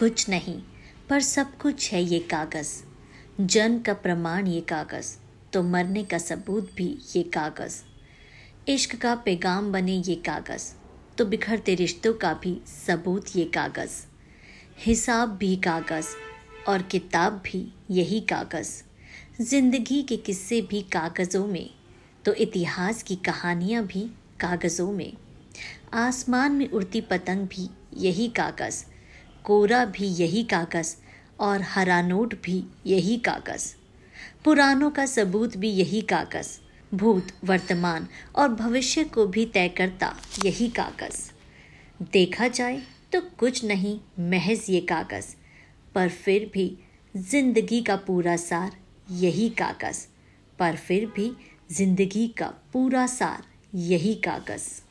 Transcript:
कुछ नहीं, पर सब कुछ है ये कागज़। जन्म का प्रमाण ये कागज़ तो मरने का सबूत भी ये कागज़। इश्क का पैगाम बने ये कागज़ तो बिखरते रिश्तों का भी सबूत ये कागज़। हिसाब भी कागज़, और किताब भी यही कागज़। ज़िंदगी के किस्से भी कागज़ों में तो इतिहास की कहानियाँ भी कागज़ों में। आसमान में उड़ती पतंग भी यही कागज़ कोरा भी यही कागज़ और हरा नोट भी यही कागज़। पुरानों का सबूत भी यही कागज़। भूत, वर्तमान और भविष्य को भी तय करता यही कागज़। देखा जाए तो कुछ नहीं, महज ये कागज़। पर फिर भी ज़िंदगी का पूरा सार यही कागज़। पर फिर भी ज़िंदगी का पूरा सार यही कागज़।